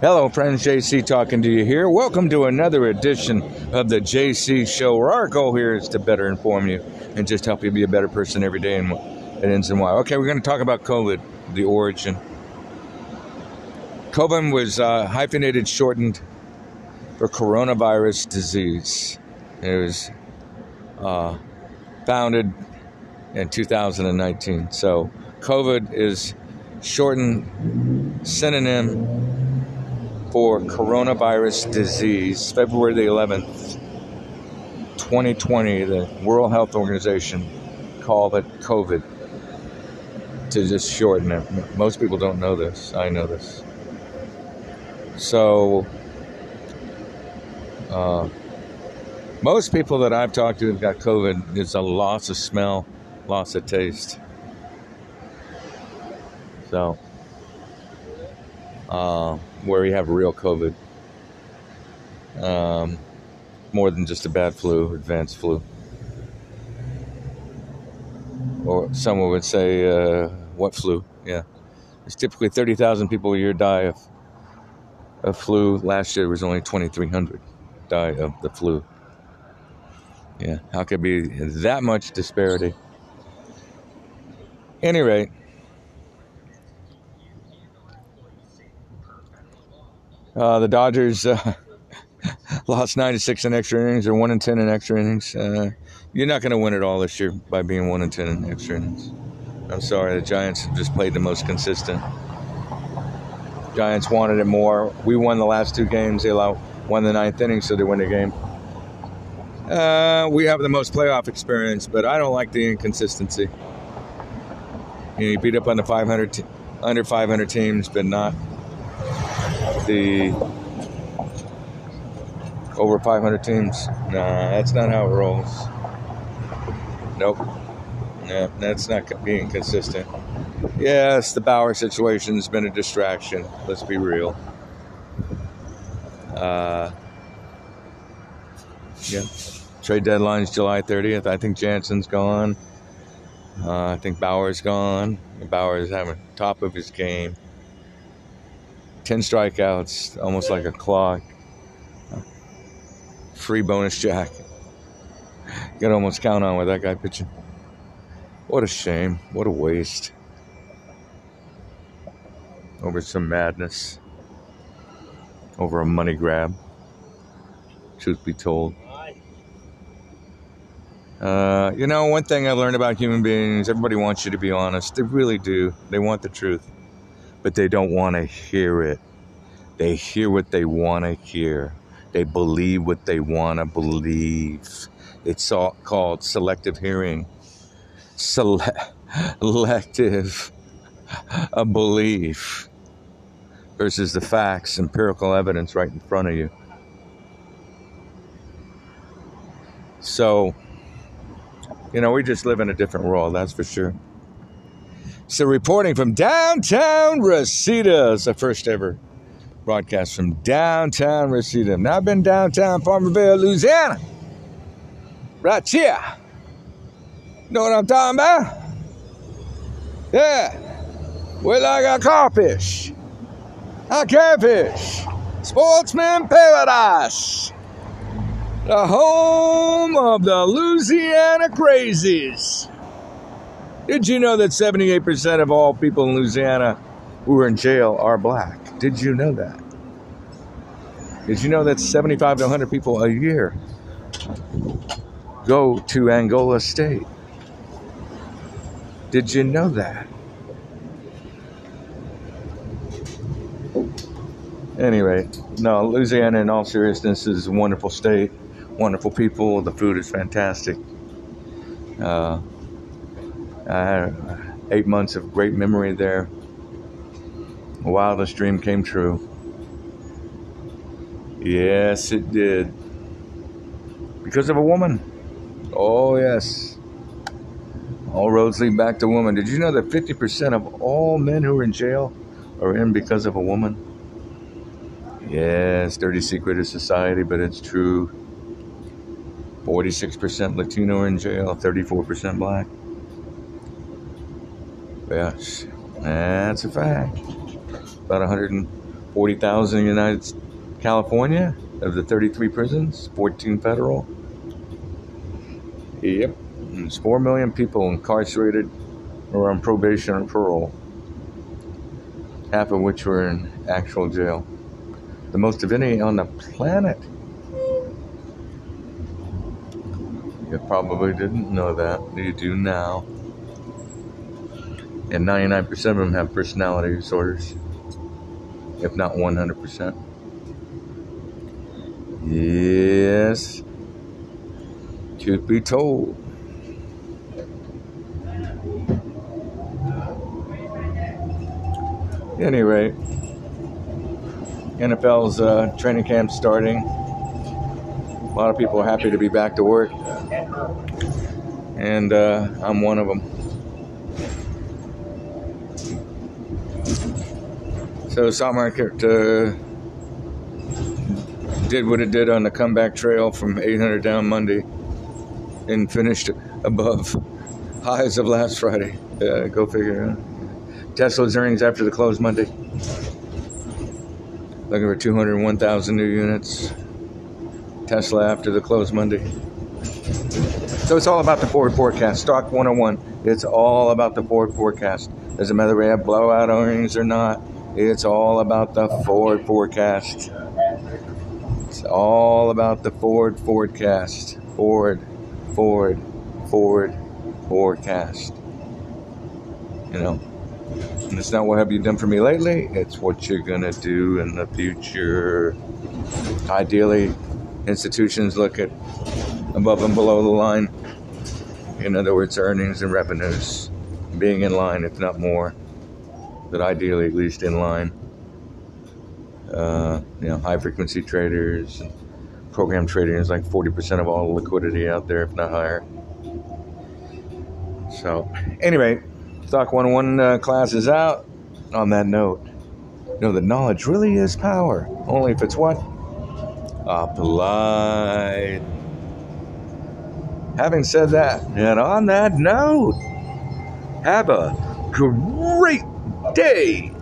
Hello, friends. JC talking to you here. Welcome to another edition of the JC Show, where our goal here is to better inform you and just help you be a better person every day and ends in why. Okay, we're going to talk about COVID, the origin. COVID was uh, hyphenated, shortened for coronavirus disease. It was uh, founded in 2019. So, COVID is shortened synonym for coronavirus disease. February the 11th, 2020, the World Health Organization called it COVID to just shorten it. Most people don't know this. I know this. So, uh, most people that I've talked to have got COVID It's a loss of smell, loss of taste. So, uh, where you have real COVID, um, more than just a bad flu, advanced flu. Or someone would say, uh, what flu? Yeah. It's typically 30,000 people a year die of, of flu. Last year was only 2,300 die of the flu. Yeah, how could be that much disparity? Any rate, the Dodgers uh, lost 96 in extra innings or 1 in 10 in extra innings. Uh, you're not going to win it all this year by being 1 in 10 in extra innings. I'm sorry, the Giants have just played the most consistent. Giants wanted it more. We won the last two games. They allowed, won the ninth inning, so they win the game. Uh, we have the most playoff experience, but I don't like the inconsistency. You, know, you beat up on the 500 te- under 500 teams, but not the over 500 teams. Nah, that's not how it rolls. Nope. Yeah, that's not being consistent. Yes, the Bauer situation's been a distraction. Let's be real. Uh, yeah. Trade deadline's July 30th. I think Jansen's gone. Uh, I think Bauer's gone. Bauer's having top of his game. 10 strikeouts, almost like a clock. Free bonus jack. You almost count on with that guy pitching. What a shame. What a waste. Over some madness. Over a money grab. Truth be told. Uh, you know, one thing I learned about human beings, everybody wants you to be honest. They really do. They want the truth, but they don't want to hear it. They hear what they want to hear. They believe what they want to believe. It's all called selective hearing. Selective a belief versus the facts, empirical evidence right in front of you. So, you know, we just live in a different world, that's for sure. So, reporting from downtown Reseda, it's the first ever broadcast from downtown Reseda. Now, I've been downtown Farmerville, Louisiana, right here. Know what I'm talking about? Yeah. We like a carfish, a catfish, sportsman paradise the home of the Louisiana Crazies. Did you know that 78% of all people in Louisiana who are in jail are black? Did you know that? Did you know that 75 to 100 people a year go to Angola State? Did you know that? Anyway, no, Louisiana, in all seriousness, is a wonderful state wonderful people. The food is fantastic. Uh, I had eight months of great memory there. Wildest dream came true. Yes, it did. Because of a woman. Oh, yes. All roads lead back to woman. Did you know that 50% of all men who are in jail are in because of a woman? Yes, dirty secret of society, but it's true. 46% Latino in jail, 34% black. Yes, that's a fact. About 100 40,000 in United California of the 33 prisons, 14 federal. Yep. There's 4 million people incarcerated or on probation or parole, half of which were in actual jail. The most of any on the planet. You probably didn't know that. You do now. And 99% of them have personality disorders, if not 100%. Yes. Truth be told. Any rate, NFL's uh, training camp starting. A lot of people are happy to be back to work, and uh, I'm one of them. So market uh, did what it did on the comeback trail from 800 down Monday, and finished above highs of last Friday. Uh, go figure. Tesla's earnings after the close Monday. Looking for 201,000 new units. Tesla after the close Monday. So it's all about the forward forecast. Stock 101. It's all about the forward forecast. Doesn't matter whether we have blowout earnings or not. It's all about the forward forecast. It's all about the forward forecast. Forward, forward, forward forecast. You know, and it's not what have you done for me lately, it's what you're going to do in the future. Ideally, institutions look at above and below the line. In other words, earnings and revenues being in line, if not more, but ideally at least in line. Uh, you know, high frequency traders, program trading is like 40% of all liquidity out there, if not higher. So, anyway, Stock 101 uh, class is out. On that note, you know that knowledge really is power. Only if it's what? Applied. Having said that, and on that note, have a great day.